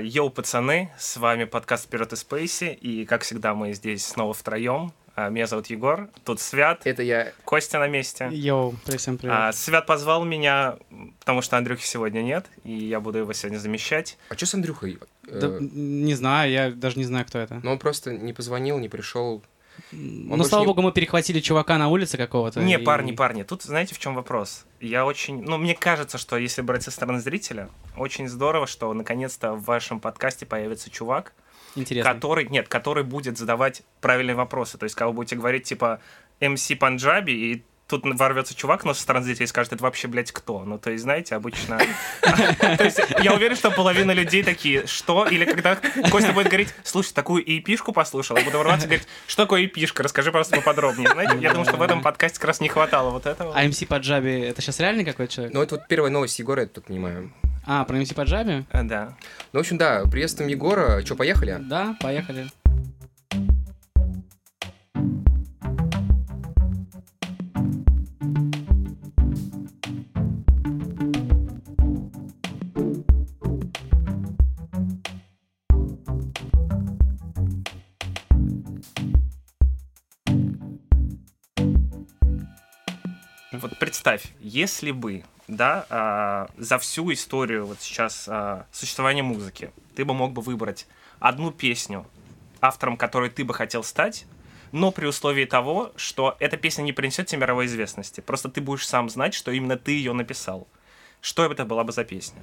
Йоу, пацаны, с вами подкаст «Вперед из Спейси», и, как всегда, мы здесь снова втроем. А, Меня зовут Егор, тут Свят, Это я. Костя на месте. Йоу, привет, всем привет. А, Свят позвал меня, потому что Андрюхи сегодня нет, и я буду его сегодня замещать. А что с Андрюхой? Да, Э, не знаю, я даже не знаю, кто это. Ну, он просто не позвонил, не пришел. Ну, больше слава не- богу, мы перехватили чувака на улице какого-то. Не, и- парни, парни, тут знаете, в чем вопрос? Я очень... Ну, мне кажется, что если брать со стороны зрителя, очень здорово, что наконец-то в вашем подкасте появится чувак, Интересно. который, нет, который будет задавать правильные вопросы. То есть, когда вы будете говорить, типа, MC Панджаби, и тут ворвется чувак, но со стороны зрителей скажет, это вообще, блядь, кто? Ну, то есть, знаете, обычно... То есть, я уверен, что половина людей такие, что? Или когда Костя будет говорить, слушай, такую эпишку послушал, я буду ворваться и говорить, что такое эпишка? Расскажи, просто поподробнее. Знаете, я думаю, что в этом подкасте как раз не хватало вот этого. А МС Паджаби, это сейчас реальный какой-то человек? Ну, это вот первая новость Егора, я тут понимаю. А, про МС Паджаби? Э, Да. Ну, в общем, да, приветствуем Егора. Че, поехали? Да, поехали. Представь, если бы, да, а, за всю историю вот сейчас а, существования музыки, ты бы мог бы выбрать одну песню, автором которой ты бы хотел стать, но при условии того, что эта песня не принесет тебе мировой известности. Просто ты будешь сам знать, что именно ты ее написал. Что это была бы за песня?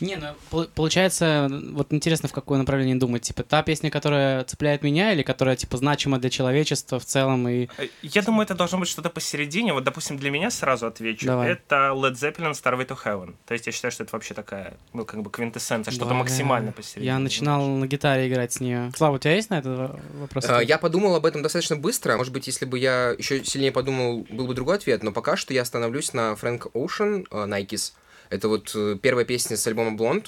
Не, ну, пол- получается, вот интересно, в какое направление думать. Типа, та песня, которая цепляет меня, или которая, типа, значима для человечества в целом, и... Э, Я думаю, это должно быть что-то посередине. Вот, допустим, для меня сразу отвечу. Давай. Это Led Zeppelin Starway to Heaven. То есть я считаю, что это вообще такая, ну, как бы квинтэссенция, что-то Бля, максимально посередине. Я начинал на гитаре играть с нее. Слава, у тебя есть на этот во- вопрос? Э, Я подумал об этом достаточно быстро. Может быть, если бы я еще сильнее подумал, был бы другой ответ. Но пока что я остановлюсь на Frank Ocean э, Nikes. Это вот э, первая песня с альбома Blonde.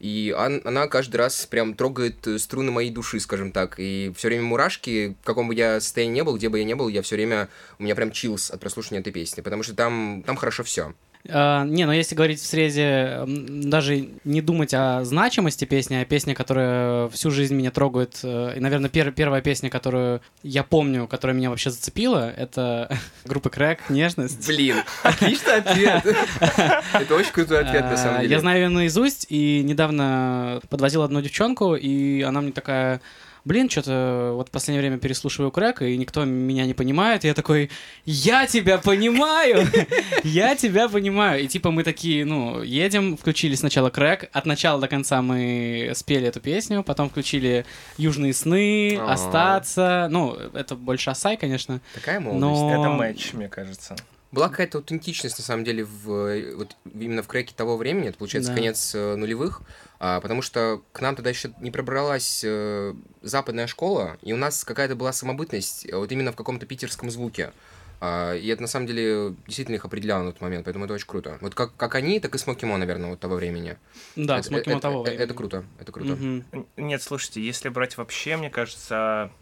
И он- она каждый раз прям трогает э, струны моей души, скажем так. И все время мурашки, в каком бы я состоянии не был, где бы я не был, я все время, у меня прям чилс от прослушивания этой песни, потому что там, там хорошо все. А, не, но если говорить в срезе, даже не думать о значимости песни, а песня, которая всю жизнь меня трогает, э, и, наверное, пер- первая песня, которую я помню, которая меня вообще зацепила, это группа Крэк «Нежность». Блин, отличный ответ. Это очень крутой ответ, на самом А, деле. Я знаю ее наизусть, и недавно подвозил одну девчонку, и она мне такая... Блин, что-то вот в последнее время переслушиваю крэк, и никто меня не понимает. И я такой, я тебя понимаю! Я тебя понимаю! И типа мы такие, ну, едем, включили сначала крэк, от начала до конца мы спели эту песню, потом включили «Южные сны», А. «Остаться». Ну, это больше Асай, конечно. Такая молодость. Это матч, мне кажется. Была какая-то аутентичность, на самом деле, в, э, вот, именно в крэке того времени, это, получается, Да. конец э, нулевых, а, потому что к нам тогда еще не пробралась э, западная школа, и у нас какая-то была самобытность э, вот именно в каком-то питерском звуке. А, и это, на самом деле, действительно их определяло на тот момент, поэтому это очень круто. Вот как, как они, так и Смоки Мо, наверное, вот того времени. Да, это, смотрим это, того это, времени. это круто, это круто. Н- Нет, слушайте, если брать вообще, мне кажется,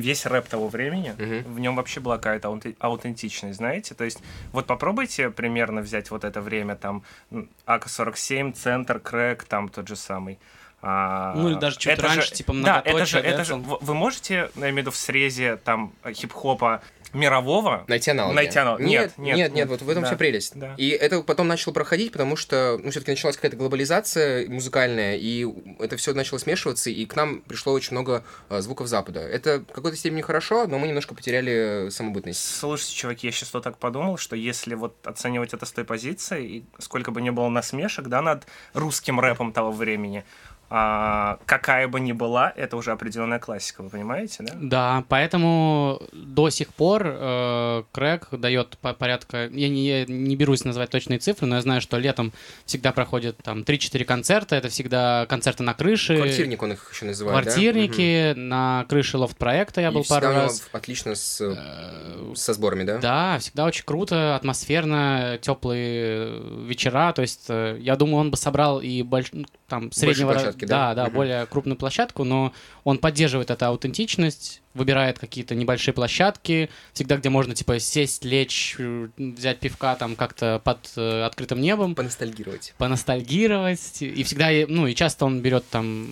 весь рэп того времени, Мгм. в нем вообще была какая-то аутентичность, знаете? То есть, вот попробуйте примерно взять вот это время, там, м, АК-47, Центр, Крэк, там тот же самый. А, Ну, или даже чуть это же- раньше, типа, Да, это же, многоточие, это же, Децл. в- вы можете, я имею в виду, в срезе, там, хип-хопа мирового, Найти аналоги. Найти аналоги. Нет, Нет, нет, нет, нет, вот в этом Да. вся прелесть. Да. И это потом начало проходить, потому что, ну, все-таки началась какая-то глобализация музыкальная, и это все начало смешиваться, и к нам пришло очень много а, звуков Запада. Это в какой-то степени хорошо, но мы немножко потеряли самобытность. Слушайте, чуваки, я сейчас вот так подумал, что если вот оценивать это с той позиции, и сколько бы ни было насмешек, да, над русским рэпом того времени, а, какая бы ни была, это уже определенная классика, вы понимаете, да? Да, поэтому до сих пор э, Крэк дает по- порядка... Я не, я не берусь назвать точные цифры, но я знаю, что летом всегда проходят там 3-4 концерта. Это всегда концерты на крыше. Квартирник он их еще называет, да? Квартирники, на крыше лофт-проекта я был И пару раз. отлично с, Э, со сборами, да? Да, всегда очень круто, атмосферно, теплые вечера. То есть, э, я думаю, он бы собрал и больш... ну, там, среднего, площадки, площадке, да? Да, да, Мгм. более крупную площадку, но он поддерживает эту аутентичность, выбирает какие-то небольшие площадки, всегда, где можно, типа, сесть, лечь, э, взять пивка там как-то под э, открытым небом, Поностальгировать. поностальгировать. И всегда, е- ну, и часто он берет там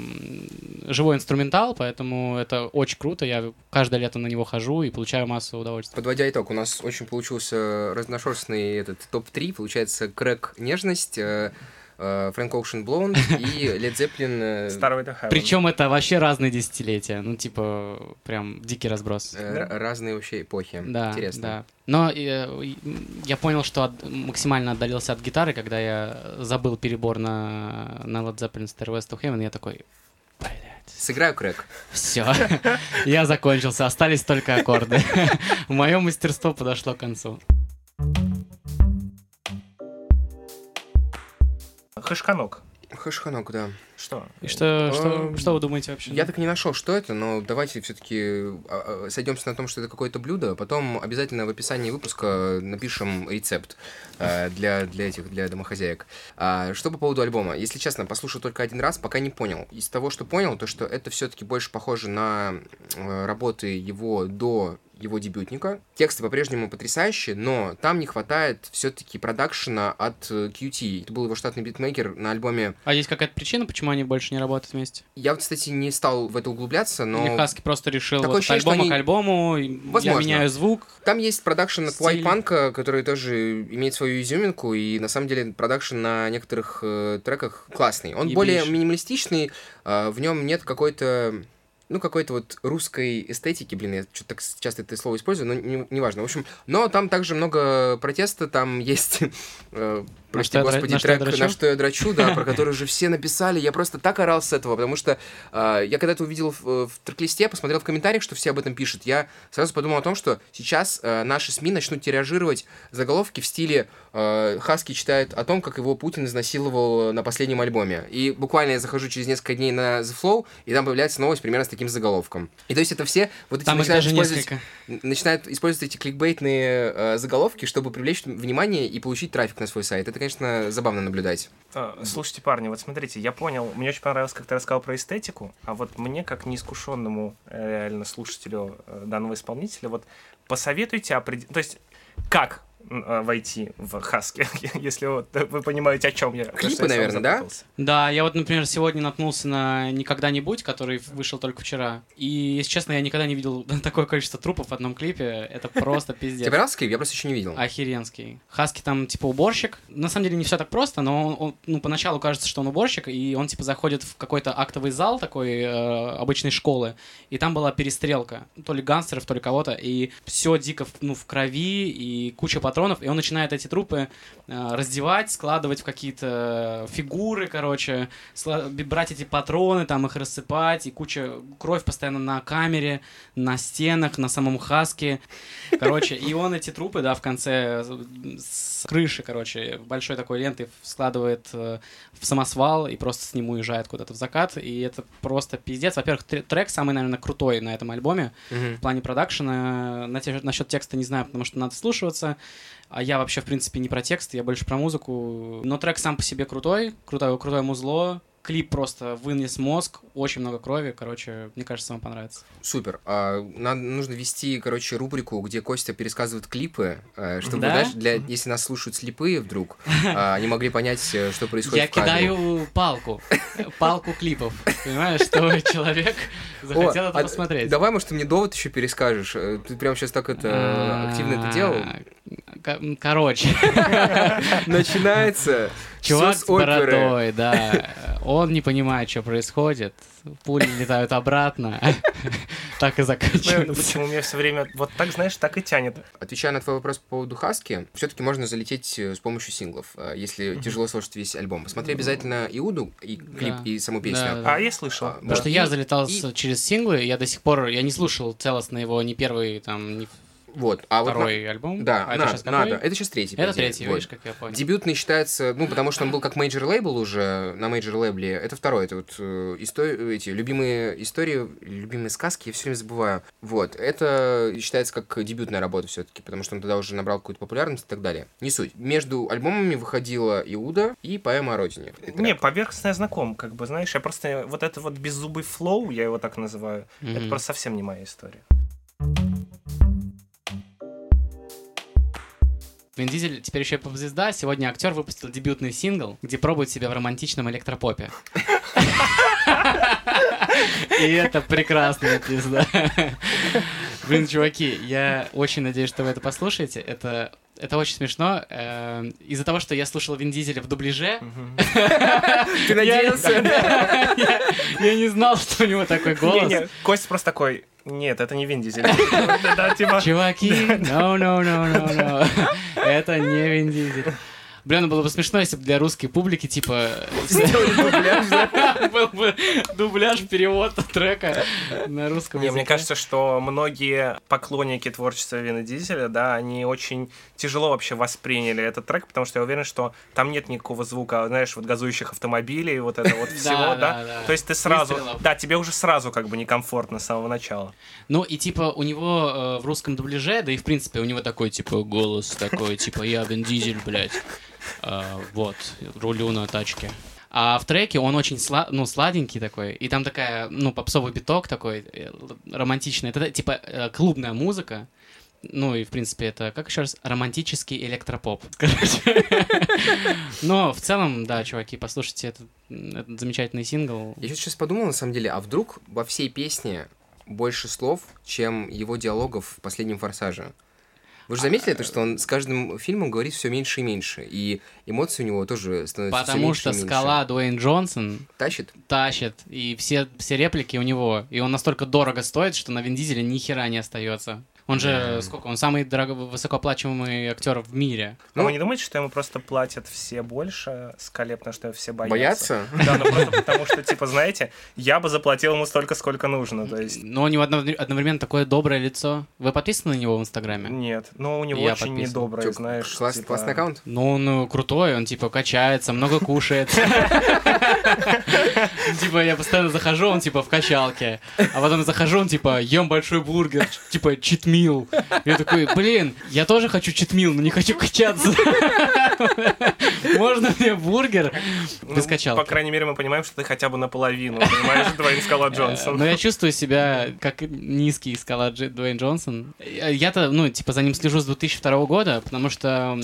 живой инструментал, поэтому это очень круто. Я каждое лето на него хожу и получаю массу удовольствия. Подводя итог, у нас очень получился разношерстный этот топ-3. Получается, Крэк «Нежность», э, э, Фрэнк Оушен «Блонд» и Лед Зеппелин э, Старый. Причем это вообще разные десятилетия. Ну, типа, прям дикий разброс. э, разные вообще эпохи. Да, Интересно. да. Но э, я понял, что от- максимально отдалился от гитары, когда я забыл перебор на, на Led Zeppelin Stairway to Heaven, я такой, Сыграю Крэк. все, я закончился, остались только аккорды. Мое мастерство подошло к концу. Хэшханок, да. Что? И что, что, Эм, что вы думаете вообще? Я так и не нашел, что это, но давайте все-таки сойдемся на том, что это какое-то блюдо. а Потом обязательно в описании выпуска напишем рецепт э, для, для этих, для домохозяек. А, что по поводу альбома? Если честно, послушал только один раз, пока не понял. Из того, что понял, то что это все-таки больше похоже на э, работы его до его дебютника. Тексты по-прежнему потрясающие, но там не хватает все-таки продакшена от э, QT. Это был его штатный битмейкер на альбоме. А есть какая-то причина, почему они больше не работают вместе? Я вот, кстати, не стал в это углубляться, но... Или Хаски просто решил Такое вот от ощущение, что альбома они- к альбому, и я Возможно. меняю звук. Там есть продакшн от White Punk, который тоже имеет свою изюминку, и на самом деле продакшн на некоторых э, треках классный. Он Ебейший. более минималистичный, э, в нем нет какой-то ну, какой-то вот русской эстетики, блин, я что-то так часто это слово использую, но не- неважно. В общем, но там также много протеста, там есть, э, прости дра- господи, на трек? «На что я дрочу», да, про который уже все написали. Я просто так орал с этого, потому что э, я когда-то увидел в, в трек-листе, посмотрел в комментариях, что все об этом пишут. Я сразу подумал о том, что сейчас э, наши СМИ начнут тиражировать заголовки в стиле э, Хаски читает о том, как его Путин изнасиловал на последнем альбоме. И буквально я захожу через несколько дней на The Flow, и там появляется новость примерно с таким заголовком. И то есть это все вот эти Там начинают даже использовать- несколько. начинают использовать эти кликбейтные э, заголовки, чтобы привлечь внимание и получить трафик на свой сайт. Это, конечно, забавно наблюдать. А, Слушайте, парни, вот смотрите, я понял, мне очень понравилось, как ты рассказал про эстетику, а вот мне, как неискушенному э, реально слушателю э, данного исполнителя, вот посоветуйте определить, то есть как э, войти в Хаски, если вот э, вы понимаете, о чем я. Клипы, что наверное, да? Да, я вот, например, сегодня наткнулся на «Никогда-нибудь», который вышел только вчера. И, если честно, я никогда не видел такое количество трупов в одном клипе. Это просто Тебе пиздец. понравился клип? Я просто еще не видел. Охеренский. Хаски там, типа, уборщик. На самом деле не все так просто, но он, он, ну, поначалу кажется, что он уборщик, и он, типа, заходит в какой-то актовый зал такой э, обычной школы, и там была перестрелка. То ли гангстеров, то ли кого-то, и все дико, в- ну, в крови, и куча патронов, и он начинает эти трупы э, раздевать, складывать в какие-то фигуры, короче, брать эти патроны, там их рассыпать, и куча кровь постоянно на камере, на стенах, на самом хаске. Короче, и он эти трупы, да, в конце с крыши, короче, большой такой лентой складывает э, в самосвал и просто с ним уезжает куда-то в закат. И это просто пиздец. Во-первых, тр- трек самый, наверное, крутой на этом альбоме Мгм. в плане продакшена. На те- насчет текста не знаю, потому что надо слушаться. А я вообще, в принципе, не про текст, я больше про музыку. Но трек сам по себе крутой, крутое, крутое музло. Клип просто вынес мозг, очень много крови, короче, мне кажется, вам понравится. Супер. А, надо, нужно вести, короче, рубрику, где Костя пересказывает клипы, э, чтобы, Да? знаешь, для, если нас слушают слепые вдруг, а, они могли понять, э, что происходит Я кидаю палку, палку клипов, понимаешь, чтобы человек захотел это а посмотреть. Давай, может, ты мне довод еще перескажешь. Э, Ты прямо сейчас так это активно это делал. Ко- Короче, Начинается чувак с бородой, да, он не понимает, что происходит, пули летают обратно, так и Наверное, заканчивается. почему меня все время вот так, знаешь, так и тянет. Отвечая на твой вопрос по поводу Хаски, все-таки можно залететь э, с помощью синглов, э, если тяжело слушать весь альбом. Посмотри обязательно Иуду, и клип, и саму песню. А, я слышал. Потому что я залетал через синглы, я до сих пор, я не слушал целостно его ни первый, там, ни Вот. А вот Второй альбом? на- Да, А это на- щас какой? надо. Это сейчас третий. Это третий, Вот. видишь, как я понял. Дебютный считается, ну, потому что он был как major label уже, на major лейбле. Это второй, это вот э, исто- эти любимые истории, любимые сказки, я все время забываю. Вот, это считается как дебютная работа все-таки, потому что он тогда уже набрал какую-то популярность и так далее. Не суть. Между альбомами выходила Иуда и поэма о родине. Это Не, поверхностно знаком, как бы, знаешь, я просто вот это вот беззубый flow, я его так называю, это Мгм. просто совсем не моя история. Вин Дизель теперь еще и поп-звезда. Сегодня актер выпустил дебютный сингл, где пробует себя в романтичном электропопе. И это прекрасная пизда. Блин, чуваки, я очень надеюсь, что вы это послушаете. Это, это очень смешно. Э, Из-за того, что я слушал Вин Дизеля в дубляже, Ты надеялся? я, не знал, что у него такой голос. Кость просто такой, нет, это не Вин Дизель. Типа, Чуваки, no, no, no, no, no. Это не Вин Дизель. Блин, ну было бы смешно, если бы для русской публики, типа, был бы дубляж, перевод трека на русском Не, мне языке. кажется, что многие поклонники творчества Вина Дизеля, да, они очень тяжело вообще восприняли этот трек, потому что я уверен, что там нет никакого звука, знаешь, вот газующих автомобилей, вот это вот всего, Да. То есть ты сразу, да, тебе уже сразу как бы некомфортно с самого начала. Ну и типа у него э, в русском дубляже, да и в принципе у него такой типа голос такой, типа я Вин Дизель, блядь. Э, вот, рулю на тачке. А в треке он очень сла- ну, сладенький такой, и там такая, ну, попсовый биток такой, э, романтичный. Это типа э, клубная музыка. Ну и, в принципе, это, как еще раз, романтический электропоп. Но в целом, да, чуваки, послушайте этот, этот замечательный сингл. Я сейчас подумал, на самом деле, а вдруг во всей песне больше слов, чем его диалогов в последнем «Форсаже»? Вы же заметили это, что он с каждым фильмом говорит все меньше и меньше, и эмоции у него тоже становятся Потому меньше что и меньше. скала Дуэйн Джонсон Тащит? тащит, и все, все реплики у него, и он настолько дорого стоит, что на Вин Дизеле ни хера не остается. Он же, Да. сколько, он самый дорого, высокооплачиваемый актер в мире. Но Ну- вы не думаете, что ему просто платят все больше скале, потому что все боятся? Боятся? Да, ну просто потому что, типа, знаете, я бы заплатил ему столько, сколько нужно, то есть... Но у него однов- одновременно такое доброе лицо. Вы подписаны на него в Инстаграме? Нет, но у него Я очень недоброе, знаешь. класс- типа- Классный аккаунт? Ну, он э, крутой, он типа качается, много кушает. Типа я постоянно захожу, он типа в качалке. А потом захожу, он типа ем большой бургер, типа читмил. Я такой, блин, я тоже хочу читмил, но не хочу качаться. Можно мне бургер Ну, без качалки? По крайней мере, мы понимаем, что ты хотя бы наполовину, понимаешь, Дуэйн Скала Джонсон. Но я чувствую себя как низкий скала Дуэйн Джонсон. Я-то, ну, типа, за ним слежу с 2002 года, потому что...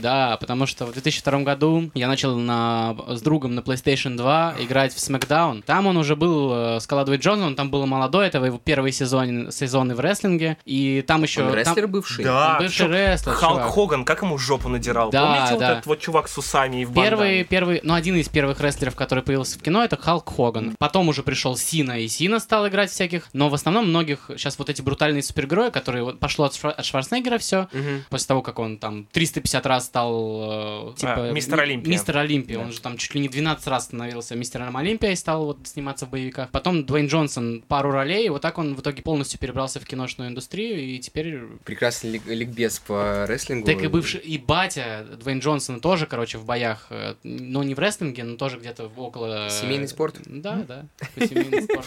Да, потому что в 2002 году я начал на, с другом на PlayStation 2 играть в SmackDown. Там он уже был, э, скала Дуэйн Джонсон, он там был молодой, это его первый сезон, сезоны в рестлинге, и там еще... Он там- рестлер бывший? Да, он бывший рестлер, Халк чувак. Хоган, как ему жопу надирал? Да, Помните вот да. этот вот чувак с усами и в Первый, бандане? первый, ну, один из первых рестлеров, который появился в кино, это Халк Хоган. Потом уже пришел Сина, и Сина стал играть всяких. Но в основном многих сейчас вот эти брутальные супергерои, которые вот пошло от, Швар- от Шварценеггера все, Мгм. после того, как он там 350 раз стал э, типа А, мистер ми- Олимпия. Мистер Олимпия. Да. Он же там чуть ли не 12 раз становился мистером Олимпия и стал вот сниматься в боевиках. Потом Дуэйн Джонсон пару ролей, и вот так он в итоге полностью перебрался в киношную индустрию, и теперь Прекрасный лик- ликбез по рестлингу. так и бывший, и батя Дуэйн Джонсон тоже, короче, в боях, э, но не в рестлинге, но тоже где-то около... Семейный спорт? Да, да, семейный спорт.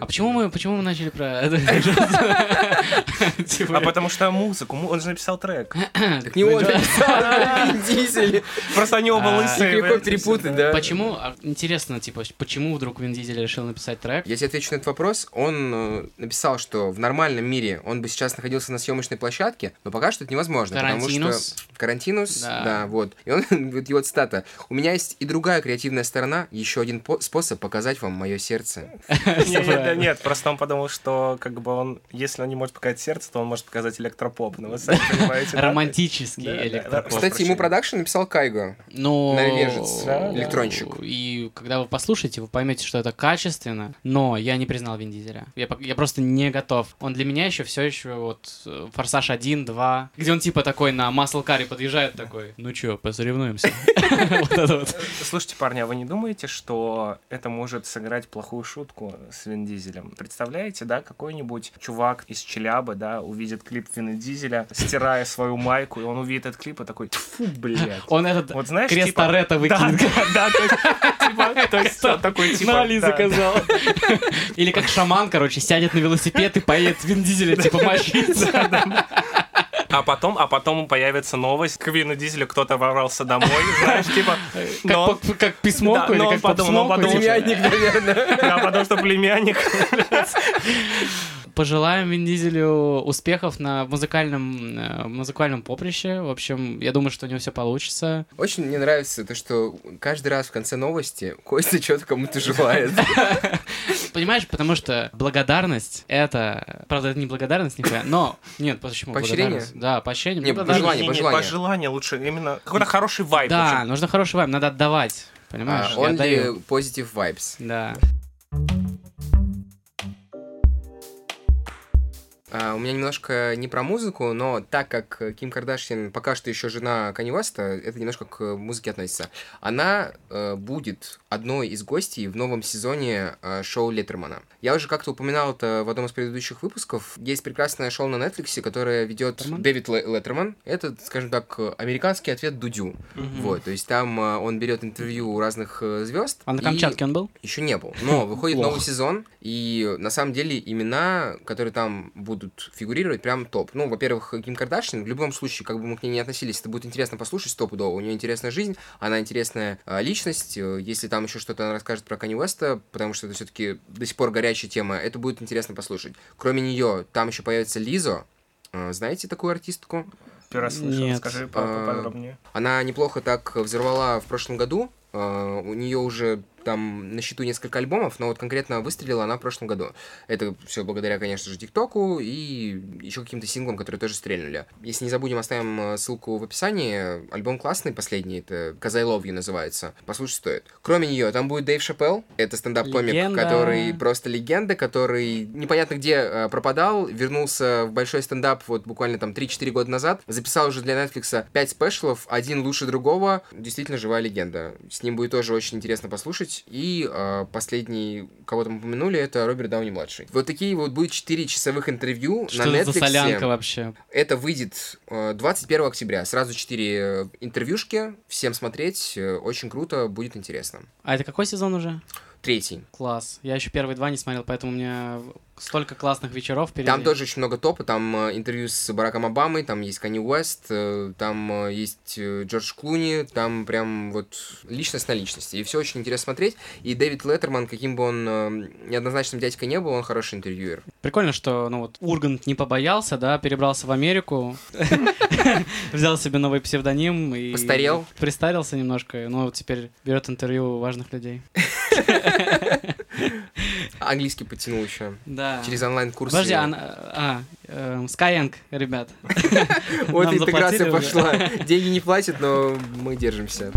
А почему мы, почему мы начали про? Типа, А потому что музыку, му- он же написал трек. Так не он написал, а Вин Дизель. Просто они оба А, лысые. Легко перепутать, да? Почему, а, интересно, типа, почему вдруг Вин Дизель решил написать трек? Я тебе отвечу на этот вопрос. Он э, написал, что в нормальном мире он бы сейчас находился на съемочной площадке, но пока что это невозможно. потому Карантинус. что Карантинус, Да. да. вот. И он, вот его цитата. «У меня есть и другая креативная сторона, еще один по- способ показать вам мое сердце». Нет, просто он подумал, что как бы он, если он не может показать сердце, то он может показать электропоп. Ну, вы сами понимаете, да? Романтический электропоп. Кстати, ему продакшн написал Кайго. Ну, Норвежец, электронщик. И когда вы послушаете, вы поймете, что это качественно. Но я не признал Вин Дизеля. Я просто не готов. Он для меня еще все еще вот э, Форсаж 1, 2, где он типа такой на Масл Карри подъезжает такой. Ну чё, посоревнуемся. вот. Слушайте, парни, а вы не думаете, что это может сыграть плохую шутку с Вин Дизелем? Представляете, да, какой-нибудь чувак из Челябы, да, увидит клип Вина Дизеля, стирая свою майку, и он увидит этот клип и такой, фу, блядь. Он этот Вот знаешь, крест типа- Торетто Да, выкинет. да, да, то есть, типа, такой, типа, На заказал. Или как шаман, короче, сядет на велосипед и поедет Вин Дизеля, типа, мочить. А потом, а потом появится новость, к Вину Дизелю кто-то ворвался домой, знаешь, типа, но Как по- Как письмоку Да, или но как он подумал, подумал. Племянник, наверное. Да, потому что племянник. Пожелаем Вин Дизелю успехов на музыкальном, э, музыкальном поприще. В общем, я думаю, что у него все получится. Очень мне нравится то, что каждый раз в конце новости Костя что-то кому-то желает. Понимаешь, потому что благодарность — это... Правда, это не благодарность нихуя, но... Нет, почему Поощрение? благодарность? Да, поощрение. Не, благодарность. пожелание, пожелание. Пожелание лучше, именно какой-то хороший вайб. Да, нужно хороший вайб, надо отдавать. Понимаешь? А, Я Only отдаю. positive vibes. Да. У меня немножко не про музыку, но так как э, Ким Кардашьян пока что еще жена Канни Уэста, это немножко к музыке относится. Она э, будет одной из гостей в новом сезоне э, шоу Леттермана. Я уже как-то упоминал это в одном из предыдущих выпусков. Есть прекрасное шоу на Netflix, которое ведет Леттерман? Дэвид Ле- Леттерман. Это, скажем так, э, американский ответ Дудю. Вот, то есть там э, он берет интервью у разных звезд. А на Камчатке он был? Еще не был. Но выходит новый сезон, и на самом деле имена, которые там будут фигурировать, прям топ. Ну, во-первых, Ким Кардашьян, в любом случае, как бы мы к ней не относились, это будет интересно послушать стопудово. У нее интересная жизнь, она интересная а, личность. Э, Если там еще что-то она расскажет про Канни Уэста, потому что это все-таки до сих пор горячая тема, это будет интересно послушать. Кроме нее, там еще появится Лизо. Э, Знаете такую артистку? Первый раз слышал, Нет. скажи по- поподробнее. Она неплохо так взорвала в прошлом году. Э, У нее уже там на счету несколько альбомов, но вот конкретно выстрелила она в прошлом году. Это все благодаря, конечно же, ТикТоку и еще каким-то синглам, которые тоже стрельнули. Если не забудем, оставим ссылку в описании. Альбом классный, последний, это «Cause I Love You» называется. Послушать стоит. Кроме нее, там будет Дэйв Шапелл. Это стендап-комик, который просто легенда, который непонятно где э, пропадал, вернулся в большой стендап вот буквально там 3-4 года назад, записал уже для Netflix 5 спешлов, один лучше другого. Действительно живая легенда. С ним будет тоже очень интересно послушать. И э, последний, кого там упомянули, это Роберт Дауни-младший. Вот такие вот будет 4 часовых интервью Что на это за Netflix. солянка вообще? Это выйдет э, 21 октября. Сразу 4 интервьюшки. Всем смотреть. Э, Очень круто, будет интересно. А это какой сезон уже? Третий. Класс. Я еще первые два не смотрел, поэтому у меня столько классных вечеров впереди. Там тоже очень много топа, там э, интервью с Бараком Обамой, там есть Канни Уэст, э, там э, есть Джордж Клуни, там прям вот личность на личности. И все очень интересно смотреть. И Дэвид Леттерман, каким бы он э, неоднозначным дядькой не был, он хороший интервьюер. Прикольно, что ну вот Ургант не побоялся, да, перебрался в Америку, взял себе новый псевдоним и... Постарел. Пристарился немножко, но вот теперь берет интервью у важных людей. Английский подтянул еще. Да. Через онлайн-курсы. Подожди, а, а, эм, Skyeng, ребят. Вот интеграция пошла. Деньги не платят, но мы держимся.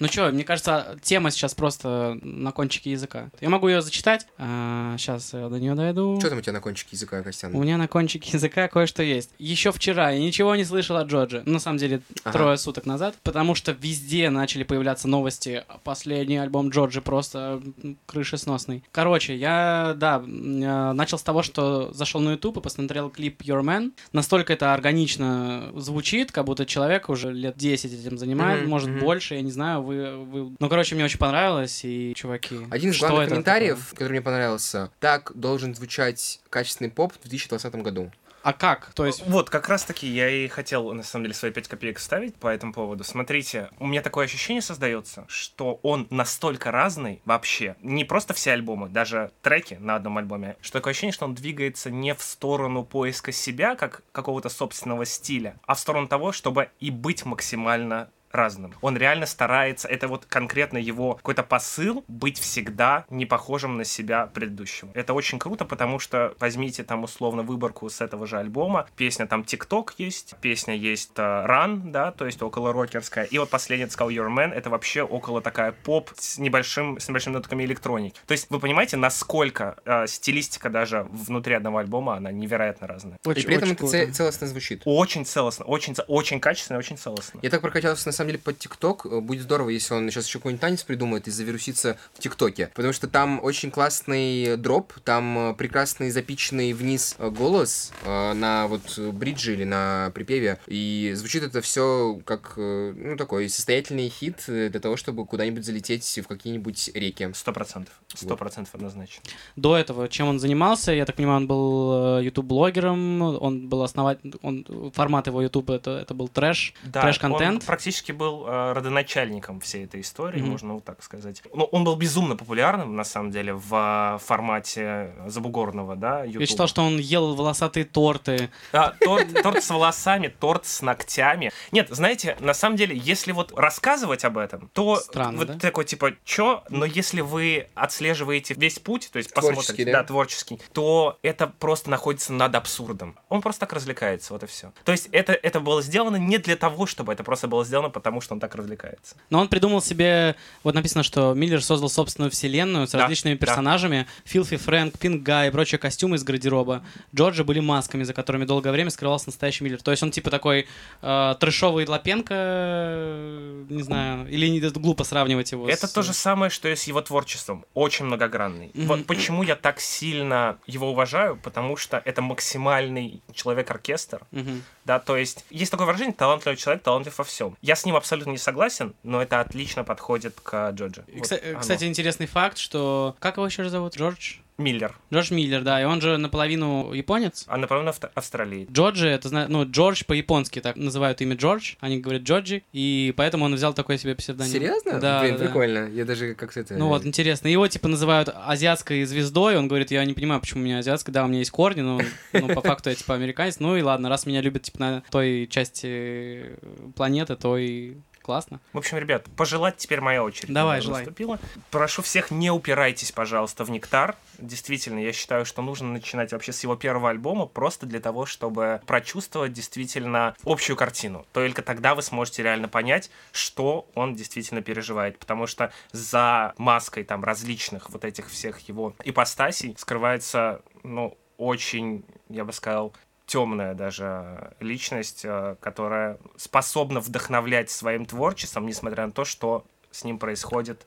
Ну что, мне кажется, тема сейчас просто на кончике языка. Я могу ее зачитать. сейчас я до нее дойду. Что там у тебя на кончике языка, Костян? У меня на кончике языка кое-что есть. Еще вчера я ничего не слышал о Джорджи. Ну, На самом деле, Ага. трое суток назад. Потому что везде начали появляться новости. Последний альбом Джорджи просто крышесносный. Короче, я, да, начал с того, что зашел на YouTube и посмотрел клип Your Man. Настолько это органично звучит, как будто человек уже лет 10 этим занимает, Мгм, может мгм. больше, я не знаю. Вы, вы... Ну, короче, мне очень понравилось, и, чуваки, Один из что главных это комментариев, который мне понравился, так должен звучать качественный поп в 2020 году. такое? А как? То есть... Вот, как раз таки я и хотел, на самом деле, свои 5 копеек вставить по этому поводу. Смотрите, у меня такое ощущение создается, что он настолько разный вообще. Не просто все альбомы, даже треки на одном альбоме. Что такое ощущение, что он двигается не в сторону поиска себя, как какого-то собственного стиля, а в сторону того, чтобы и быть максимально разным. Он реально старается, это вот конкретно его какой-то посыл быть всегда не похожим на себя предыдущего. Это очень круто, потому что возьмите там условно выборку с этого же альбома. Песня там TikTok есть, песня есть uh, Run, да, то есть около рокерская. И вот последняя сказал Your Man, это вообще около такая поп с небольшим, с небольшими нотками электроники. То есть вы понимаете, насколько э, стилистика даже внутри одного альбома, она невероятно разная. Очень, и при этом это круто. целостно звучит. Очень целостно, очень, очень качественно, очень целостно. Я так прокачался на самом деле под ТикТок. Будет здорово, если он сейчас еще какой-нибудь танец придумает и завирусится в ТикТоке. Потому что там очень классный дроп, там прекрасный запиченный вниз голос э, на вот бридже или на припеве. И звучит это все как, э, ну, такой состоятельный хит для того, чтобы куда-нибудь залететь в какие-нибудь реки. Сто процентов. Сто процентов однозначно. До этого, чем он занимался, я так понимаю, он был YouTube-блогером, э, он был основатель, он, формат его YouTube это, это был трэш, да, трэш-контент. он практически был э, родоначальником всей этой истории, mm-hmm. можно вот так сказать. Но он был безумно популярным, на самом деле, в формате забугорного, да, YouTube. Я читал, что он ел волосатые торты. Да, торт, торт с волосами, торт с ногтями. Нет, знаете, на самом деле, если вот рассказывать об этом, то Странно, вот да? такой типа, чё? Но если вы отслеживаете весь путь, то есть посмотрите, да? да, творческий, то это просто находится над абсурдом. Он просто так развлекается, вот и все. То есть это, это было сделано не для того, чтобы это просто было сделано, потому что он так развлекается. Но он придумал себе, вот написано, что Миллер создал собственную вселенную с да, различными персонажами. Да. Филфи, Фрэнк, Пинк Гай и прочие костюмы из гардероба. Джорджа были масками, за которыми долгое время скрывался настоящий Миллер. То есть он типа такой э, трэшовый Лапенко, э, не знаю, или не глупо сравнивать его Это с... то же самое, что и с его творчеством. Очень многогранный. Mm-hmm. Вот почему я так сильно его уважаю, потому что это максимальный человек-оркестр. Mm-hmm. Да, то есть есть такое выражение талантливый человек, талантлив во всем. Я с ним абсолютно не согласен, но это отлично подходит к Джорджу. Вот кстати, кстати, интересный факт, что... Как его еще зовут? Джордж? Миллер. Джордж Миллер, да, и он же наполовину японец. А наполовину австралиец. Джорджи, это, ну, Джордж по-японски так называют имя Джордж, они говорят Джорджи, и поэтому он взял такой себе псевдоним. Серьезно? Да, Блин, да, прикольно, я даже как-то это... Ну вот, интересно, его типа называют азиатской звездой, он говорит, я не понимаю, почему у меня азиатская, да, у меня есть корни, но ну, по факту я типа американец, ну и ладно, раз меня любят типа на той части планеты, то и Классно. В общем, ребят, пожелать теперь моя очередь. Давай, желай. Наступила. Прошу всех, не упирайтесь, пожалуйста, в «Нектар». Действительно, я считаю, что нужно начинать вообще с его первого альбома просто для того, чтобы прочувствовать действительно общую картину. Только тогда вы сможете реально понять, что он действительно переживает. Потому что за маской там различных вот этих всех его ипостасей скрывается, ну, очень, я бы сказал, темная даже личность, э, которая способна вдохновлять своим творчеством, несмотря на то, что с ним происходит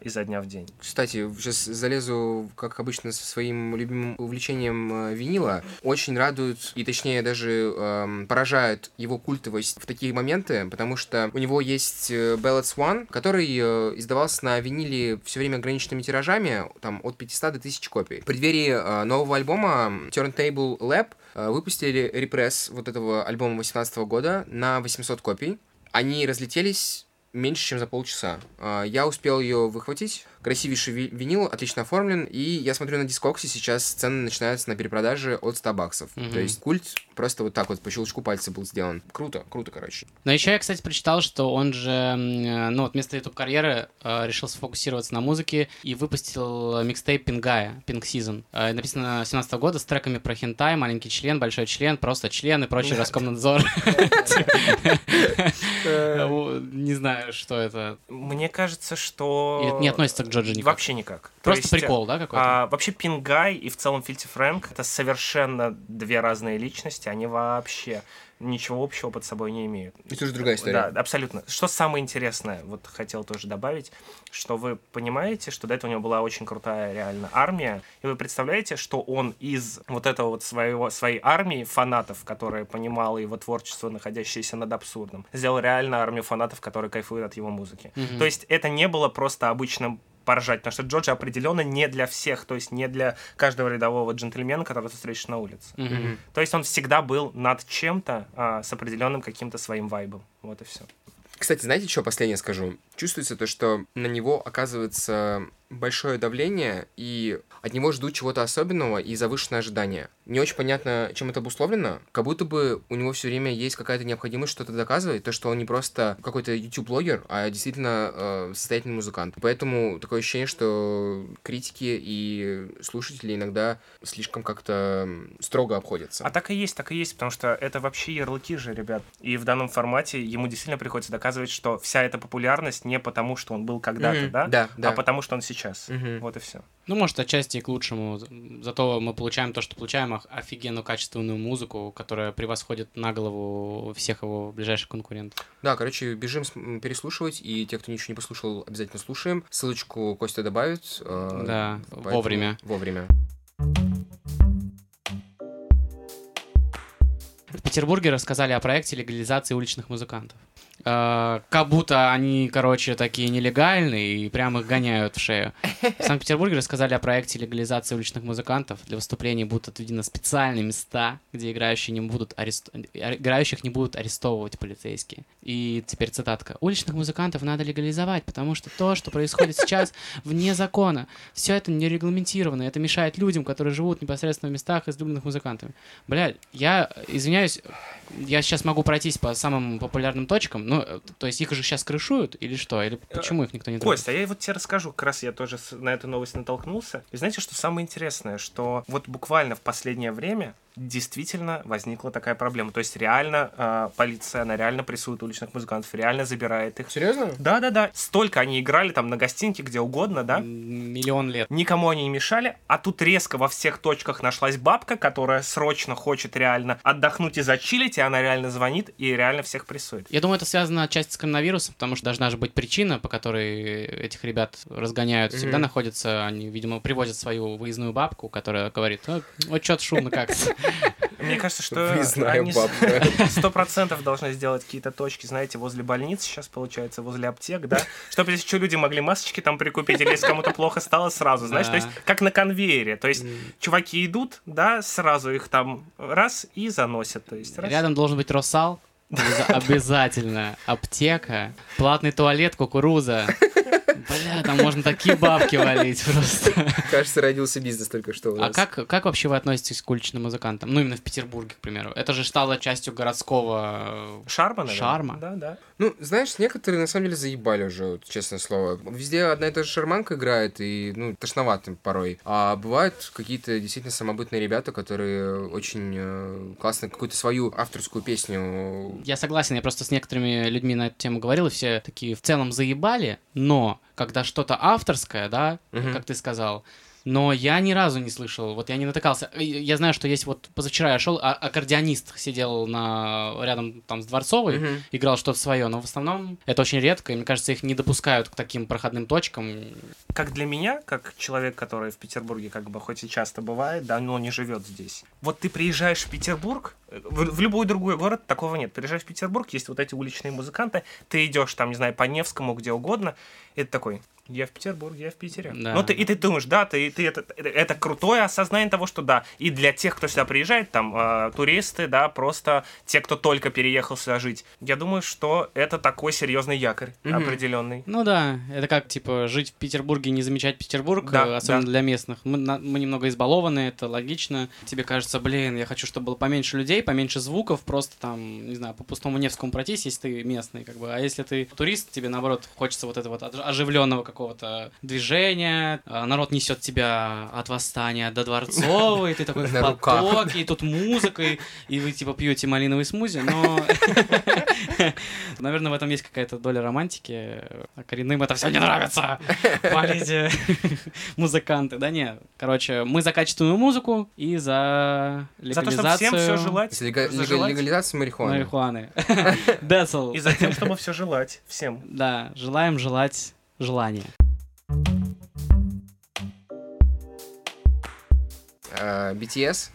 изо дня в день. Кстати, сейчас залезу, как обычно, со своим любимым увлечением э, винила. Очень радуют, и точнее даже эм, поражают его культовость в такие моменты, потому что у него есть Ballads One, который э, издавался на виниле все время ограниченными тиражами, там от 500 до 1000 копий. В преддверии э, нового альбома Turntable Lab Э, выпустили репресс вот этого альбома 18 года на 800 копий. Они разлетелись меньше, чем за полчаса. Э, я успел ее выхватить, красивейший винил, отлично оформлен, и я смотрю на дискоксе, сейчас цены начинаются на перепродаже от 100 баксов. Mm-hmm. То есть культ просто вот так вот по щелчку пальца был сделан. Круто, круто, короче. Но еще я, кстати, прочитал, что он же, э, ну вот вместо YouTube карьеры э, решил сфокусироваться на музыке и выпустил микстейп Пингая, Pink Season. Э, написано 17 года с треками про хентай, маленький член, большой член, просто член и прочий Роскомнадзор. Не знаю, что это. Мне кажется, что... Не относится к Джорджи никак. Вообще никак. Просто есть, прикол, да, какой-то? А, вообще Пингай и в целом Фильти Фрэнк это совершенно две разные личности, они вообще ничего общего под собой не имеют. И тоже другая история. Да, абсолютно. Что самое интересное, вот хотел тоже добавить, что вы понимаете, что до этого у него была очень крутая реально армия, и вы представляете, что он из вот этого вот своего, своей армии фанатов, которая понимала его творчество, находящееся над абсурдом, сделал реально армию фанатов, которые кайфуют от его музыки. Mm-hmm. То есть это не было просто обычным поржать, потому что Джорджи определенно не для всех, то есть не для каждого рядового джентльмена, которого ты встретишь на улице. Mm-hmm. То есть он всегда был над чем-то а, с определенным каким-то своим вайбом. Вот и все. Кстати, знаете, что последнее скажу? Чувствуется то, что на него оказывается большое давление, и от него ждут чего-то особенного и завышенное ожидание. Не очень понятно, чем это обусловлено. Как будто бы у него все время есть какая-то необходимость что-то доказывать, то, что он не просто какой-то YouTube-блогер, а действительно э, состоятельный музыкант. Поэтому такое ощущение, что критики и слушатели иногда слишком как-то строго обходятся. А так и есть, так и есть, потому что это вообще ярлыки же, ребят. И в данном формате ему действительно приходится доказывать, что вся эта популярность не потому, что он был когда-то, Мгм, да? да, да. А потому, что он сейчас. Мгм. Вот и все. Ну, может, отчасти и к лучшему. Зато мы получаем то, что получаем, офигенно качественную музыку, которая превосходит на голову всех его ближайших конкурентов. Да, короче, бежим переслушивать, и те, кто ничего не послушал, обязательно слушаем. Ссылочку Костя добавит. э, Да, поэтому вовремя. Вовремя. В Петербурге рассказали о проекте легализации уличных музыкантов. Э, Как будто они, короче, такие нелегальные и прям их гоняют в шею. В Санкт-Петербурге рассказали о проекте легализации уличных музыкантов. Для выступлений будут отведены специальные места, где играющие не будут арест... э, играющих не будут арестовывать полицейские. И теперь цитатка. «Уличных музыкантов надо легализовать, потому что то, что происходит сейчас, вне закона. Все это не регламентировано, это мешает людям, которые живут непосредственно в местах, излюбленных музыкантами». Блядь, я извиняюсь, я сейчас могу пройтись по самым популярным точкам, ну, э, то есть их же сейчас крышуют или что? Или почему их никто не трогает? Костя, а я вот тебе расскажу, как раз я тоже на эту новость натолкнулся. И знаете, что самое интересное, что вот буквально в последнее время действительно возникла такая проблема. То есть реально э, полиция, она реально прессует уличных музыкантов, реально забирает их. Серьезно? Да-да-да. Столько они играли там на гостинке, где угодно, да? Миллион лет. Никому они не мешали, а тут резко во всех точках нашлась бабка, которая срочно хочет реально отдохнуть и зачилить, и она реально звонит и реально всех прессует. Я думаю, это связано отчасти с коронавирусом, потому что должна же быть причина, по которой этих ребят разгоняют. Всегда Мгм. находятся, они, видимо, привозят свою выездную бабку, которая говорит, «Э, вот что-то шумно как-то. Мне кажется, что они сто процентов должны сделать какие-то точки, знаете, возле больниц сейчас, получается, возле аптек, да, чтобы если что, люди могли масочки там прикупить, или если кому-то плохо стало, сразу, знаешь, то есть как на конвейере, то есть чуваки идут, да, сразу их там раз и заносят, то есть. Рядом должен быть Росал, обяза- обязательно, аптека, платный туалет, кукуруза. Бля, там можно такие бабки валить просто. Кажется, родился бизнес только что у А нас. как, как вообще вы относитесь к уличным музыкантам? Ну, именно в Петербурге, к примеру. Это же стало частью городского... Шарма, наверное. Шарма. Да, да. Ну, знаешь, некоторые на самом деле заебали уже, вот, честное слово. Везде одна и та же шарманка играет, и, ну, тошновато порой. А бывают какие-то действительно самобытные ребята, которые очень э, классно какую-то свою авторскую песню... Я согласен, я просто с некоторыми людьми на эту тему говорил, и все такие в целом заебали, но когда что-то авторское, да, Мгм. как ты сказал, но я ни разу не слышал, вот я не натыкался. Я знаю, что есть вот позавчера я шел, а аккордеонист сидел на рядом там с Дворцовой, Мгм. играл что-то свое, но в основном это очень редко, и мне кажется, их не допускают к таким проходным точкам. как для меня, как человек, который в Петербурге, как бы, хоть и часто бывает, да, но не живет здесь. Вот ты приезжаешь в Петербург, э, в, в любой другой город такого нет. Приезжаешь в Петербург, есть вот эти уличные музыканты, ты идешь там, не знаю, по Невскому, где угодно, и ты такой, я в Петербурге, я в Питере. Да. Ну, ты, и ты думаешь, да, ты, ты это, это, крутое осознание того, что да, и для тех, кто сюда приезжает, там, э, туристы, да, просто те, кто только переехал сюда жить, я думаю, что это такой серьезный якорь Мгм. определенный. Ну да, это как, типа, жить в Петербурге и не замечать Петербург, Да, э, особенно да. для местных. Мы, на- мы немного избалованы, это логично. Тебе кажется, блин, я хочу, чтобы было поменьше людей, поменьше звуков, просто там, не знаю, по пустому Невскому пройтись, если ты местный, как бы. А если ты турист, тебе, наоборот, хочется вот этого вот ож- оживленного какого-то движения, а народ несет тебя от восстания до Дворцовой, ты такой в потоке, и тут музыка, и, и вы, типа, пьете малиновый смузи, но... Наверное, в этом есть какая-то доля романтики. А коренным это все не нравится. Валите музыканты. Да не, короче, мы за качественную музыку и за За то, чтобы всем все легализацию желать, С лега- зажелать. легализация марихуаны. марихуаны. All. И за тем, чтобы все желать всем. Да, желаем желать желания. Э, BTS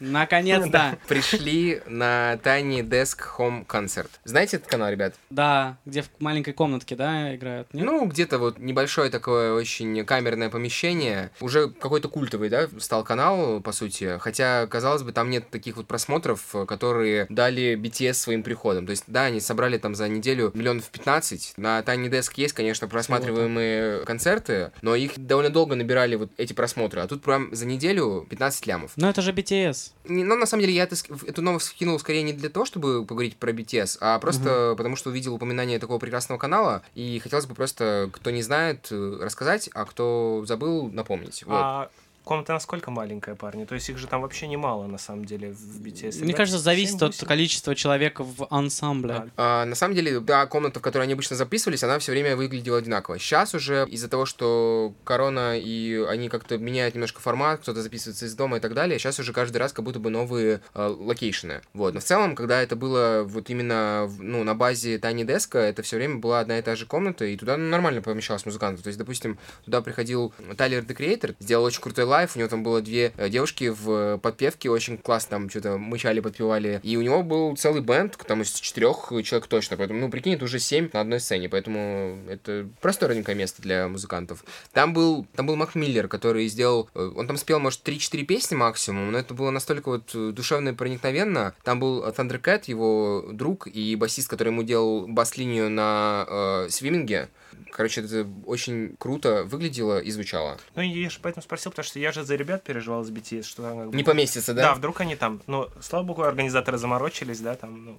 Наконец-то. пришли на Tiny Desk Home Concert. Знаете этот канал, ребят? Да, где в маленькой комнатке, да, играют? Нет? Ну, где-то вот небольшое такое очень камерное помещение. Уже какой-то культовый, да, стал канал, по сути. Хотя, казалось бы, там нет таких вот просмотров, которые дали BTS своим приходом. То есть, да, они собрали там за неделю миллионов 15. На Tiny Desk есть, конечно, просматриваемые концерты, но их довольно долго набирали вот эти просмотры. А тут прям за неделю 15 лямов. Но это же BTS. Не, ну, на самом деле, я это, эту новость скинул скорее не для того, чтобы поговорить про BTS, а просто потому, что увидел упоминание такого прекрасного канала, и хотелось бы просто, кто не знает, э, рассказать, а кто забыл, напомнить. Вот. А комната насколько маленькая, парни? То есть их же там вообще немало, на самом деле, в BTS. Мне Да, кажется, зависит от 7-8? количества человек в ансамбле. А, на самом деле, да, комната, в которой они обычно записывались, она все время выглядела одинаково. Сейчас уже из-за того, что корона и они как-то меняют немножко формат, кто-то записывается из дома и так далее, сейчас уже каждый раз как будто бы новые э, локейшены. Вот. Но в целом, когда это было вот именно ну, на базе Tiny Desk, это все время была одна и та же комната, и туда ну, нормально помещалось музыкантов. То есть, допустим, туда приходил Tyler, The Creator, сделал очень крутой live, у него там было две э, девушки в подпевке, очень классно там что-то мычали, подпевали, и у него был целый бенд, там из четырех человек точно, поэтому, ну, прикинь, это уже семь на одной сцене, поэтому это просторненькое место для музыкантов. Там был, там был Мак Миллер, который сделал, э, он там спел, может, 3-4 песни максимум, но это было настолько вот э, душевно и проникновенно. Там был Thundercat, его друг и басист, который ему делал бас-линию на э, Swimming е. Короче, это очень круто выглядело и звучало. Ну, я же поэтому спросил, потому что я же за ребят переживал с BTS, что там... как бы- Не поместится, Да, да? вдруг они там, ну, слава богу, организаторы заморочились, да, там, ну,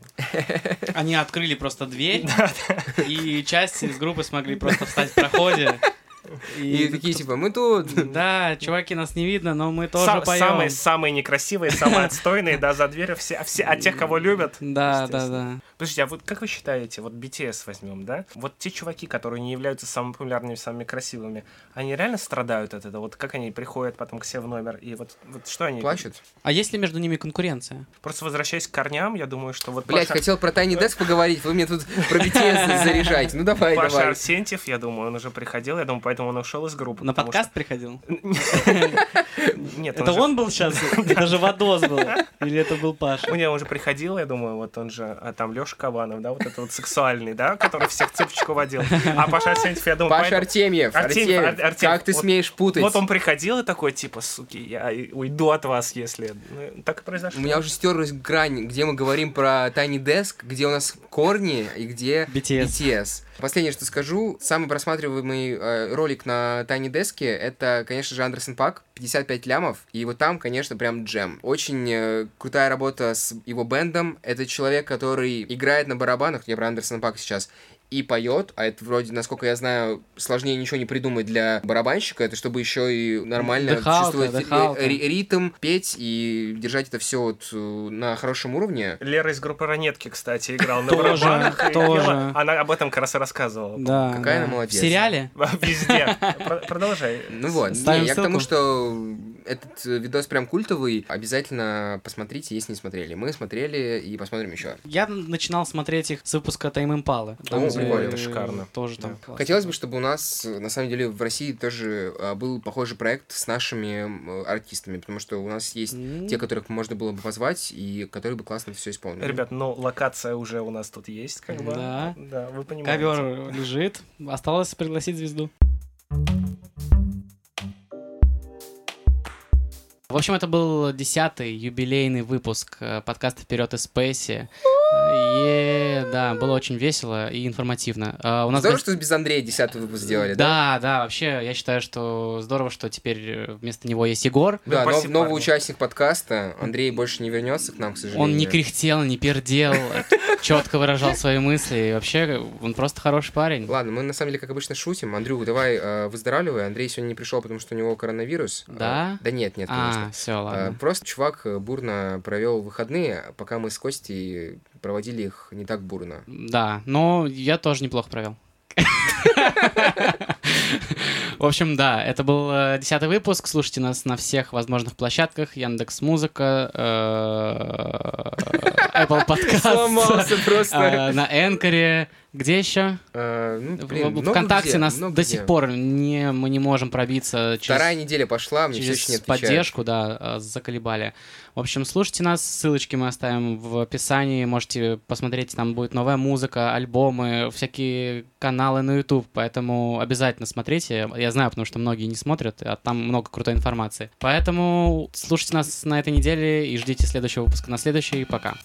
Они открыли просто дверь, и часть из группы смогли просто встать в проходе. И такие, типа, мы тут... Да, чуваки, нас не видно, но мы тоже са- поем. самые, самые некрасивые, самые отстойные, да, за дверью все, все, а тех, кого любят. Да, да, да. Подождите, а вот как вы считаете, вот BTS возьмем, да? Вот те чуваки, которые не являются самыми популярными, самыми красивыми, они реально страдают от этого? Вот как они приходят потом к себе в номер, и вот, вот что они... Плачут? А есть ли между ними конкуренция? Просто возвращаясь к корням, я думаю, что вот Блять, Паша, хотел про Tiny Desk поговорить, вы мне тут про BTS заряжаете. Ну давай, Паша давай. Арсентьев, я думаю, он уже приходил, я думаю, поэтому он ушел из группы. На подкаст приходил? что- Нет, Это же- он был сейчас? Даже Вадос был? Или это был Паша? Ну, не, он же приходил, я думаю, вот он же, а там Леша Кабанов, да, вот это вот сексуальный, да, который всех цепочку водил. А Паша Арсентьев, я думаю, Паша Артемьев, Артемьев, Артемьев, Ар- Артемьев, как ты смеешь путать? Вот он приходил и такой, типа, суки, я уйду от вас, если... Ну, так и У произошло. меня уже стерлась грань, где мы говорим про Tiny Desk, где у нас корни и где BTS. BTS. Последнее, что скажу, самый просматриваемый э, ролик на Tiny Desk это, конечно же, Андерсон Пак, 55 лямов, и вот там, конечно, прям джем. Очень э, крутая работа с его бендом. Это человек, который играет на барабанах, я про Андерсона Пака сейчас, и поет, а это вроде, насколько я знаю, сложнее ничего не придумать для барабанщика, это чтобы еще и нормально Дыхалка, чувствовать дыхалка. э, ри- ритм, петь и держать это все вот э, на хорошем уровне. Лера из группы Ранетки, кстати, играл на барабанах. тоже. Она об этом как раз и рассказывала. Да. Какая она молодец. В сериале? Везде. Про- Продолжай. Ну вот, я к тому, что этот видос прям культовый. Обязательно посмотрите, если не смотрели. Мы смотрели и посмотрим еще. Я начинал смотреть их с выпуска Тайм Импалы. О, прикольно, это шикарно. Тоже там. Да. Хотелось бы, чтобы у нас, на самом деле, в России тоже а, был похожий проект с нашими артистами, потому что у нас есть М. те, которых можно было бы позвать, и которые бы классно все исполнили. Ребят, ну, локация уже у нас тут есть, как бы. Да. Да, вы понимаете. Ковер лежит. Осталось пригласить звезду. В общем, это был десятый юбилейный выпуск э, подкаста «Вперед из Спейси». Е, да, было очень весело и информативно. А, У нас Здорово, что без Андрея десятый выпуск сделали, да? Да, да, вообще, я считаю, что здорово, что теперь э, вместо него есть Егор. Да, нов- спасибо, новый участник подкаста. Андрей больше не вернется к нам, к сожалению. Он не кряхтел, не пердел, четко выражал свои мысли. И вообще, он просто хороший парень. Ладно, мы на самом деле, как обычно, шутим. Андрюх, давай э, выздоравливай. Андрей сегодня не пришел, потому что у него коронавирус. Да? Э, да нет, нет, конечно. А, все, ладно. Просто чувак бурно провел выходные, пока мы с Костей проводили их не так бурно. Да, но я тоже неплохо провел. В общем, да, это был э, десятый выпуск. Слушайте нас на всех возможных площадках. Яндекс Музыка, э, Apple Podcast, Сломался просто. э, на Энкоре, Где еще? Э, ну, блин, в, ВКонтакте где, нас до где. сих пор не, мы не можем пробиться через, Вторая неделя пошла, мне все через еще не отвечают. поддержку, да, э, заколебали. В общем, слушайте нас, ссылочки мы оставим в описании, можете посмотреть, там будет новая музыка, альбомы, всякие каналы на YouTube, поэтому обязательно смотрите. Я знаю, потому что многие не смотрят, а там много крутой информации. Поэтому слушайте нас на этой неделе и ждите следующего выпуска на следующий. Пока.